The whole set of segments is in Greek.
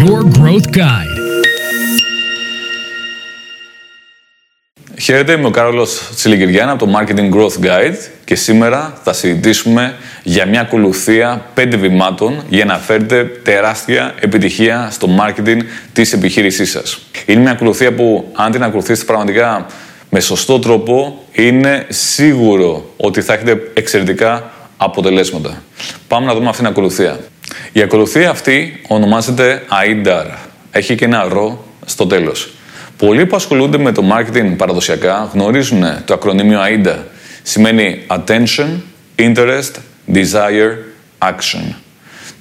Your Growth Guide. Χαίρετε, είμαι ο Κάρολος Τσιλικυριάννα από το Marketing Growth Guide και σήμερα θα συζητήσουμε για μια ακολουθία πέντε βημάτων για να φέρετε τεράστια επιτυχία στο marketing της επιχείρησής σας. Είναι μια ακολουθία που αν την ακολουθήσετε πραγματικά με σωστό τρόπο είναι σίγουρο ότι θα έχετε εξαιρετικά αποτελέσματα. Πάμε να δούμε αυτήν την ακολουθία. Η ακολουθία αυτή ονομάζεται AIDAR. Έχει και ένα ρο στο τέλος. Πολλοί που ασχολούνται με το marketing παραδοσιακά γνωρίζουν το ακρονίμιο AIDA. Σημαίνει Attention, Interest, Desire, Action.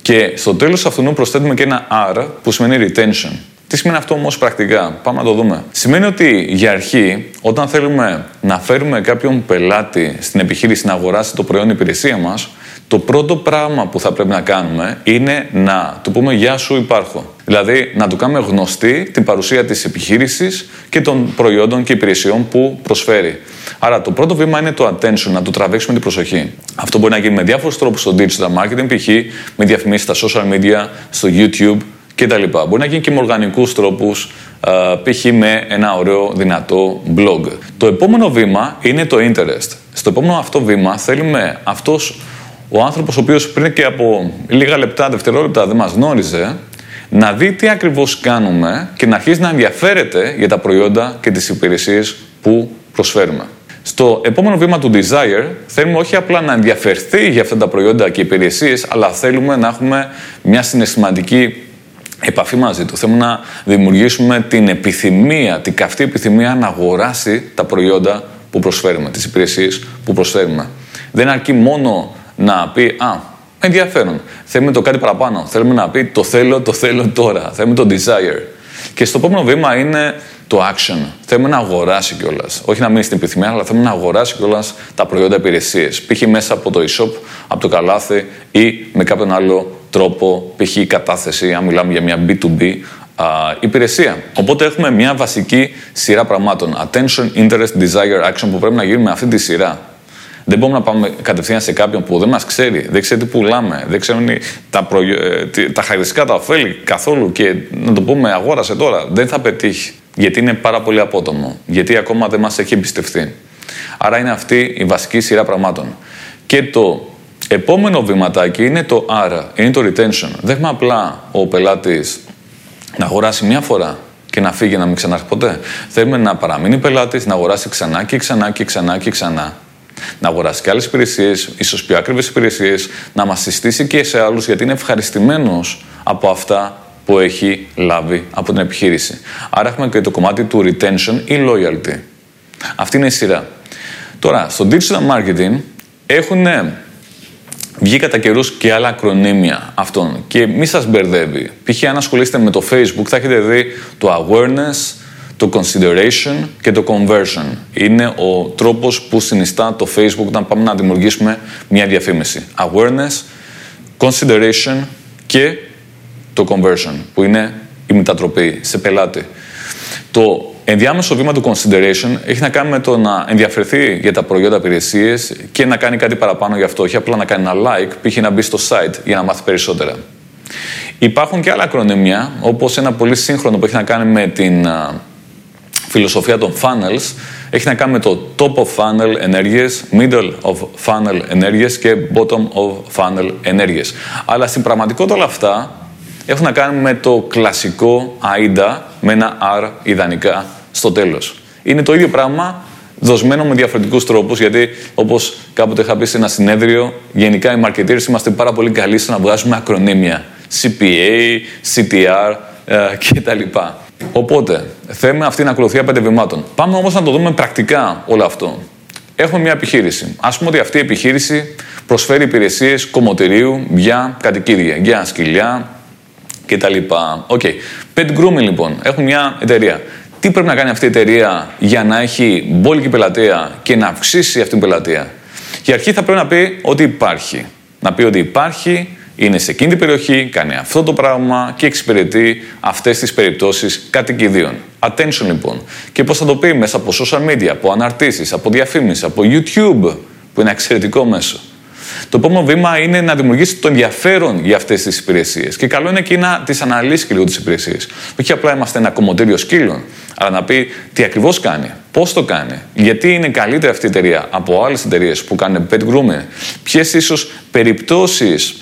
Και στο τέλος αυτού προσθέτουμε και ένα R που σημαίνει Retention. Τι σημαίνει αυτό όμως πρακτικά, πάμε να το δούμε. Σημαίνει ότι για αρχή, όταν θέλουμε να φέρουμε κάποιον πελάτη στην επιχείρηση να αγοράσει το προϊόν υπηρεσία μας, το πρώτο πράγμα που θα πρέπει να κάνουμε είναι να του πούμε «Γεια σου, υπάρχω». Δηλαδή, να του κάνουμε γνωστή την παρουσία της επιχείρησης και των προϊόντων και υπηρεσιών που προσφέρει. Άρα, το πρώτο βήμα είναι το attention, να του τραβήξουμε την προσοχή. Αυτό μπορεί να γίνει με διάφορους τρόπους στο digital marketing, π.χ. με διαφημίσεις στα social media, στο YouTube κτλ. Μπορεί να γίνει και με οργανικούς τρόπους, π.χ. με ένα ωραίο δυνατό blog. Το επόμενο βήμα είναι το interest. Στο επόμενο αυτό βήμα θέλουμε αυτός ο άνθρωπος ο οποίος πριν και από λίγα λεπτά, δευτερόλεπτα δεν μας γνώριζε, να δει τι ακριβώς κάνουμε και να αρχίσει να ενδιαφέρεται για τα προϊόντα και τις υπηρεσίες που προσφέρουμε. Στο επόμενο βήμα του Desire θέλουμε όχι απλά να ενδιαφερθεί για αυτά τα προϊόντα και υπηρεσίες, αλλά θέλουμε να έχουμε μια συναισθηματική επαφή μαζί του. Θέλουμε να δημιουργήσουμε την επιθυμία, την καυτή επιθυμία να αγοράσει τα προϊόντα που προσφέρουμε, τις υπηρεσίες που προσφέρουμε. Δεν αρκεί μόνο να πει «Α, ενδιαφέρον, θέλουμε το κάτι παραπάνω, θέλουμε να πει το θέλω, το θέλω τώρα, θέλουμε το desire». Και στο επόμενο βήμα είναι το action. Θέλουμε να αγοράσει κιόλας. Όχι να μείνει στην επιθυμία, αλλά θέλουμε να αγοράσει κιόλας τα προϊόντα υπηρεσίες. Π.χ. μέσα από το e-shop, από το καλάθι ή με κάποιον άλλο τρόπο, π.χ. κατάθεση, αν μιλάμε για μια B2B α, υπηρεσία. Οπότε έχουμε μια βασική σειρά πραγμάτων. Attention, interest, desire, action που πρέπει να γίνουν με αυτή τη σειρά. Δεν μπορούμε να πάμε κατευθείαν σε κάποιον που δεν μας ξέρει, δεν ξέρει τι πουλάμε, δεν ξέρει τα, ε, τα χαριστικά, τα ωφέλη καθόλου και να το πούμε αγόρασε τώρα. Δεν θα πετύχει. Γιατί είναι πάρα πολύ απότομο. Γιατί ακόμα δεν μας έχει εμπιστευτεί. Άρα είναι αυτή η βασική σειρά πραγμάτων. Και το επόμενο βηματάκι είναι το άρα, είναι το retention. Δεν έχουμε απλά ο πελάτης να αγοράσει μία φορά και να φύγει να μην ξανάρθει ποτέ. Θέλουμε να παραμείνει πελάτης, να αγοράσει ξανά και ξανά και ξανά και ξανά να αγοράσει και άλλες υπηρεσίες, ίσως πιο ακριβές υπηρεσίες, να μας συστήσει και σε άλλους γιατί είναι ευχαριστημένος από αυτά που έχει λάβει από την επιχείρηση. Άρα έχουμε και το κομμάτι του retention ή loyalty. Αυτή είναι η σειρά. Τώρα, στο digital marketing έχουν βγει κατά καιρούς και άλλα ακρονίμια αυτών. Και μη σας μπερδεύει. Π.χ. αν ασχολείστε με το Facebook, θα έχετε δει το awareness, το consideration και το conversion. Είναι ο τρόπος που συνιστά το Facebook όταν πάμε να δημιουργήσουμε μια διαφήμιση. Awareness, consideration και το conversion, που είναι η μετατροπή σε πελάτη. Το ενδιάμεσο βήμα του consideration έχει να κάνει με το να ενδιαφερθεί για τα προϊόντα υπηρεσίες και να κάνει κάτι παραπάνω γι' αυτό. Όχι απλά να κάνει ένα like, π.χ. να μπει στο site για να μάθει περισσότερα. Υπάρχουν και άλλα ακρονίμια, όπως ένα πολύ σύγχρονο που έχει να κάνει με την φιλοσοφία των funnels έχει να κάνει με το top of funnel ενέργειες, middle of funnel ενέργειες και bottom of funnel ενέργειες. Αλλά στην πραγματικότητα όλα αυτά έχουν να κάνουν με το κλασικό AIDA με ένα R ιδανικά στο τέλος. Είναι το ίδιο πράγμα δοσμένο με διαφορετικούς τρόπους, γιατί όπως κάποτε είχα πει σε ένα συνέδριο, γενικά οι marketeers είμαστε πάρα πολύ καλοί στο να βγάζουμε ακρονίμια. CPA, CTR ε, κτλ. Οπότε, θέλουμε αυτή την ακολουθία πέντε βημάτων. Πάμε όμως να το δούμε πρακτικά όλο αυτό. Έχουμε μια επιχείρηση. Α πούμε ότι αυτή η επιχείρηση προσφέρει υπηρεσίες κομμωτηρίου για κατοικίδια, για σκυλιά κτλ. Οκ. Okay. Pet grooming λοιπόν. Έχουμε μια εταιρεία. Τι πρέπει να κάνει αυτή η εταιρεία για να έχει μπόλικη πελατεία και να αυξήσει αυτή την πελατεία; Για αρχή θα πρέπει να πει ότι υπάρχει. Να πει ότι υπάρχει είναι σε εκείνη την περιοχή, κάνει αυτό το πράγμα και εξυπηρετεί αυτές τις περιπτώσεις κατοικιδίων. Attention λοιπόν. Και πώς θα το πει μέσα από social media, από αναρτήσεις, από διαφήμιση, από YouTube, που είναι εξαιρετικό μέσο. Το επόμενο βήμα είναι να δημιουργήσει το ενδιαφέρον για αυτές τις υπηρεσίες. Και καλό είναι και να τις αναλύσει και λίγο τις υπηρεσίες. Όχι απλά είμαστε ένα κομμωτήριο σκύλων, αλλά να πει τι ακριβώς κάνει, πώς το κάνει, γιατί είναι καλύτερη αυτή η εταιρεία από άλλες εταιρείες που κάνουν pet grooming, ποιες ίσως περιπτώσεις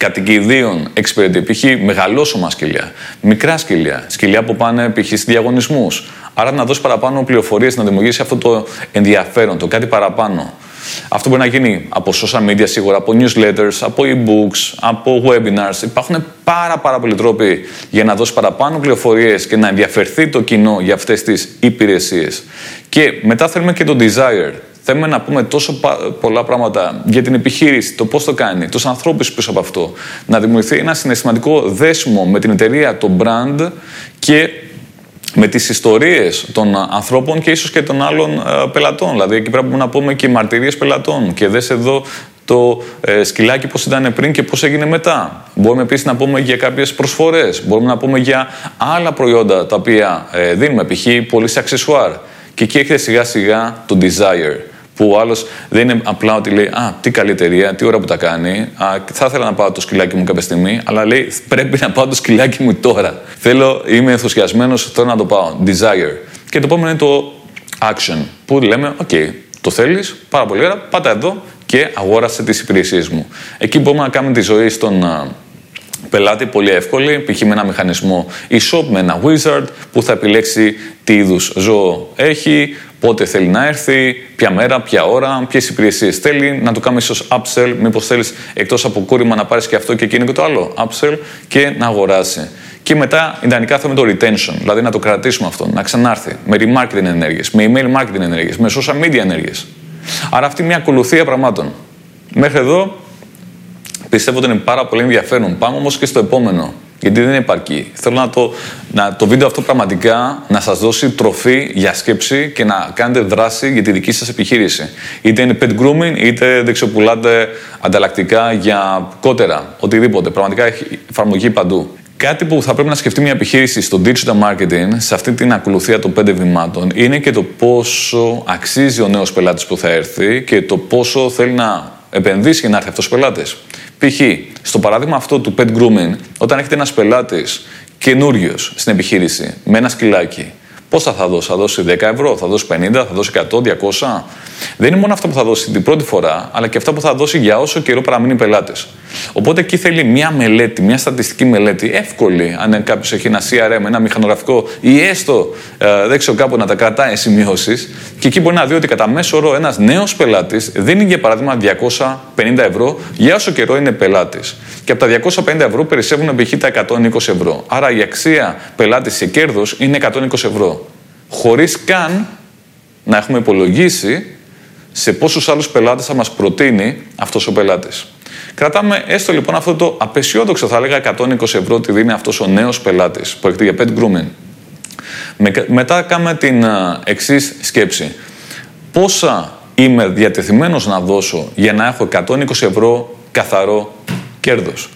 κατοικιδίων εξυπηρετεί. Π.χ. μεγαλόσωμα σκυλιά, μικρά σκυλιά, σκυλιά που πάνε π.χ. σε διαγωνισμούς. Άρα να δώσει παραπάνω πληροφορίες, να δημιουργήσει αυτό το ενδιαφέρον, το κάτι παραπάνω. Αυτό μπορεί να γίνει από social media σίγουρα, από newsletters, από e-books, από webinars. Υπάρχουν πάρα, πάρα πολλοί τρόποι για να δώσει παραπάνω πληροφορίες και να ενδιαφερθεί το κοινό για αυτές τις υπηρεσίες. Και μετά θέλουμε και το desire. Θέλουμε να πούμε τόσο πολλά πράγματα για την επιχείρηση, το πώς το κάνει, τους ανθρώπους πίσω από αυτό. Να δημιουργηθεί ένα συναισθηματικό δέσιμο με την εταιρεία, το brand και με τις ιστορίες των ανθρώπων και ίσως και των άλλων ε, πελατών. Δηλαδή εκεί πρέπει να πούμε και μαρτυρίες πελατών. Και δες εδώ το ε, σκυλάκι πώς ήταν πριν και πώς έγινε μετά. Μπορούμε επίσης να πούμε για κάποιες προσφορές. Μπορούμε να πούμε για άλλα προϊόντα τα οποία ε, δίνουμε. Π.χ. πολύ αξεσουάρ. Και εκεί έρχεται σιγά σιγά το desire που ο άλλος δεν είναι απλά ότι λέει Α, τι καλή εταιρεία, τι ώρα που τα κάνει. Α, θα ήθελα να πάω το σκυλάκι μου κάποια στιγμή, αλλά λέει Πρέπει να πάω το σκυλάκι μου τώρα. Θέλω, είμαι ενθουσιασμένος, θέλω να το πάω. Desire. Και το επόμενο είναι το action, που λέμε Οκ, το θέλεις, πάρα πολύ ωραία, πάτα εδώ και αγόρασε τις υπηρεσίες μου. Εκεί μπορούμε να κάνουμε τη ζωή στον πελάτη πολύ εύκολη, π.χ. με ένα μηχανισμό e-shop, με ένα wizard που θα επιλέξει τι είδους ζώο έχει, πότε θέλει να έρθει, ποια μέρα, ποια ώρα, ποιες υπηρεσίες θέλει, να το κάνουμε ίσως upsell, μήπως θέλεις εκτός από κούρημα να πάρεις και αυτό και εκείνο και το άλλο, upsell και να αγοράσει. Και μετά, ιδανικά θέλουμε το retention, δηλαδή να το κρατήσουμε αυτό, να ξανάρθει με remarketing ενέργειες, με email marketing ενέργειες, με social media ενέργειες. Άρα αυτή είναι μια ακολουθία πραγμάτων. Μέχρι εδώ πιστεύω ότι είναι πάρα πολύ ενδιαφέρον. Πάμε όμως και στο επόμενο. Γιατί δεν επαρκεί. Θέλω να το, να το βίντεο αυτό πραγματικά να σας δώσει τροφή για σκέψη και να κάνετε δράση για τη δική σας επιχείρηση. Είτε είναι pet grooming, είτε δεξιοπουλάτε ανταλλακτικά για κότερα, οτιδήποτε. Πραγματικά έχει εφαρμογή παντού. Κάτι που θα πρέπει να σκεφτεί μια επιχείρηση στο digital marketing, σε αυτή την ακολουθία των πέντε βημάτων, είναι και το πόσο αξίζει ο νέος πελάτης που θα έρθει και το πόσο θέλει να επενδύσει για να έρθει αυτός ο πελάτης. Π.χ. στο παράδειγμα αυτό του pet grooming, όταν έχετε ένας πελάτης καινούριος στην επιχείρηση με ένα σκυλάκι, πόσα θα δώσει, θα δώσει 10 ευρώ, θα δώσει 50, θα δώσει 100, 200. Δεν είναι μόνο αυτό που θα δώσει την πρώτη φορά, αλλά και αυτό που θα δώσει για όσο καιρό παραμείνει πελάτης. Οπότε εκεί θέλει μια μελέτη, μια στατιστική μελέτη, εύκολη, αν κάποιος έχει ένα CRM, ένα μηχανογραφικό ή έστω ε, δεν ξέρω κάπου να τα κρατάει σημειώσεις. Και εκεί μπορεί να δει ότι κατά μέσο όρο ένας νέος πελάτης δίνει για παράδειγμα 250 ευρώ για όσο καιρό είναι πελάτης. Και από τα 250 ευρώ περισσεύουν π.χ. τα 120 ευρώ. Άρα η αξία πελάτης σε κέρδος είναι 120 ευρώ. Χωρίς καν να έχουμε υπολογίσει σε πόσους άλλους πελάτες θα μας προτείνει αυτός ο πελάτης. Κρατάμε έστω λοιπόν αυτό το απεσιόδοξο, θα έλεγα 120 ευρώ ότι δίνει αυτός ο νέος πελάτης που έρχεται για pet grooming. μετά κάνουμε την εξής σκέψη. Πόσα είμαι διατεθειμένος να δώσω για να έχω 120 ευρώ καθαρό κέρδος;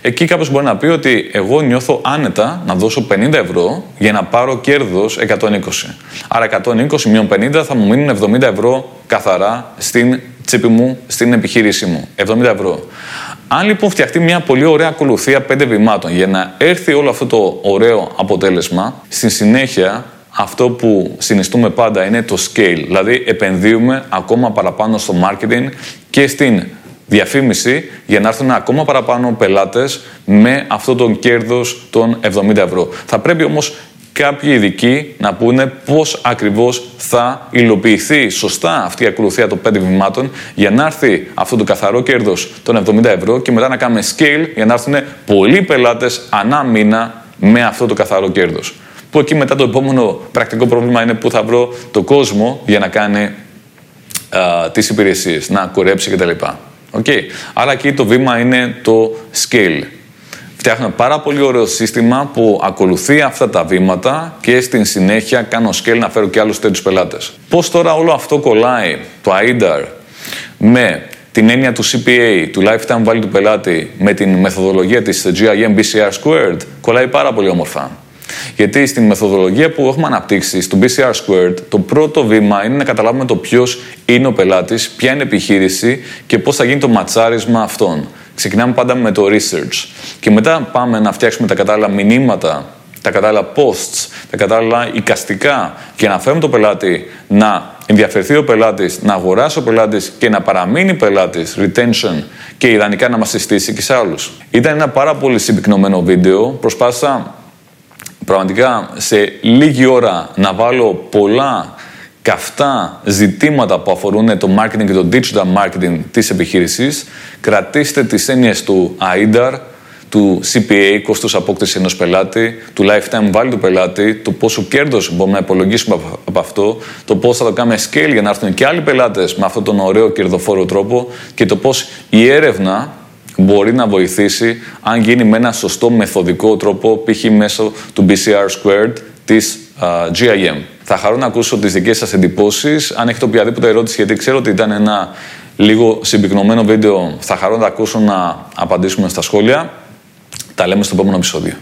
Εκεί κάποιος μπορεί να πει ότι εγώ νιώθω άνετα να δώσω 50 ευρώ για να πάρω κέρδος 120. Άρα 120 μείον 50 θα μου μείνουν 70 ευρώ καθαρά στην τσέπη μου, στην επιχείρησή μου. 70 ευρώ. Αν λοιπόν φτιαχτεί μια πολύ ωραία ακολουθία 5 βημάτων για να έρθει όλο αυτό το ωραίο αποτέλεσμα, στη συνέχεια αυτό που συνιστούμε πάντα είναι το scale. Δηλαδή επενδύουμε ακόμα παραπάνω στο marketing και στην διαφήμιση για να έρθουν ακόμα παραπάνω πελάτες με αυτό τον κέρδος των 70 ευρώ. Θα πρέπει όμως κάποιοι ειδικοί να πούνε πώς ακριβώς θα υλοποιηθεί σωστά αυτή η ακολουθία των 5 βημάτων για να έρθει αυτό το καθαρό κέρδος των 70 ευρώ και μετά να κάνουμε scale για να έρθουν πολλοί πελάτες ανά μήνα με αυτό το καθαρό κέρδος. Που εκεί μετά το επόμενο πρακτικό πρόβλημα είναι πού θα βρω το κόσμο για να κάνει α, τις υπηρεσίες, να κουρέψει κτλ. Okay. Άρα εκεί το βήμα είναι το scale. Φτιάχνουμε πάρα πολύ ωραίο σύστημα που ακολουθεί αυτά τα βήματα και στην συνέχεια κάνω scale να φέρω και άλλους τέτοιους πελάτες. Πώς τώρα όλο αυτό κολλάει, το AIDAR, με την έννοια του CPA, του Lifetime Value του πελάτη, με την μεθοδολογία της GIM BCR Squared, κολλάει πάρα πολύ όμορφα. Γιατί στην μεθοδολογία που έχουμε αναπτύξει, στο BCR Squared, το πρώτο βήμα είναι να καταλάβουμε το ποιος είναι ο πελάτης, ποια είναι η επιχείρηση και πώς θα γίνει το ματσάρισμα αυτών. Ξεκινάμε πάντα με το research. Και μετά πάμε να φτιάξουμε τα κατάλληλα μηνύματα, τα κατάλληλα posts, τα κατάλληλα οικαστικά και να φέρουμε το πελάτη να ενδιαφερθεί ο πελάτης, να αγοράσει ο πελάτης και να παραμείνει πελάτης, retention και ιδανικά να μας συστήσει και σε άλλους. Ήταν ένα πάρα πολύ συμπυκνωμένο βίντεο. Προσπάθησα πραγματικά σε λίγη ώρα να βάλω πολλά καυτά ζητήματα που αφορούν το marketing και το digital marketing της επιχείρησης. Κρατήστε τις έννοιες του AIDAR, του CPA, κόστος απόκτησης ενός πελάτη, του lifetime value του πελάτη, του πόσο κέρδος μπορούμε να υπολογίσουμε από αυτό, το πώς θα το κάνουμε scale για να έρθουν και άλλοι πελάτες με αυτόν τον ωραίο κερδοφόρο τρόπο και το πώς η έρευνα μπορεί να βοηθήσει αν γίνει με ένα σωστό μεθοδικό τρόπο, π.χ. μέσω του BCR Squared της uh, GIM. Θα χαρώ να ακούσω τις δικές σας εντυπώσεις. Αν έχετε οποιαδήποτε ερώτηση, γιατί ξέρω ότι ήταν ένα λίγο συμπυκνωμένο βίντεο, θα χαρώ να ακούσω να απαντήσουμε στα σχόλια. Τα λέμε στο επόμενο επεισόδιο.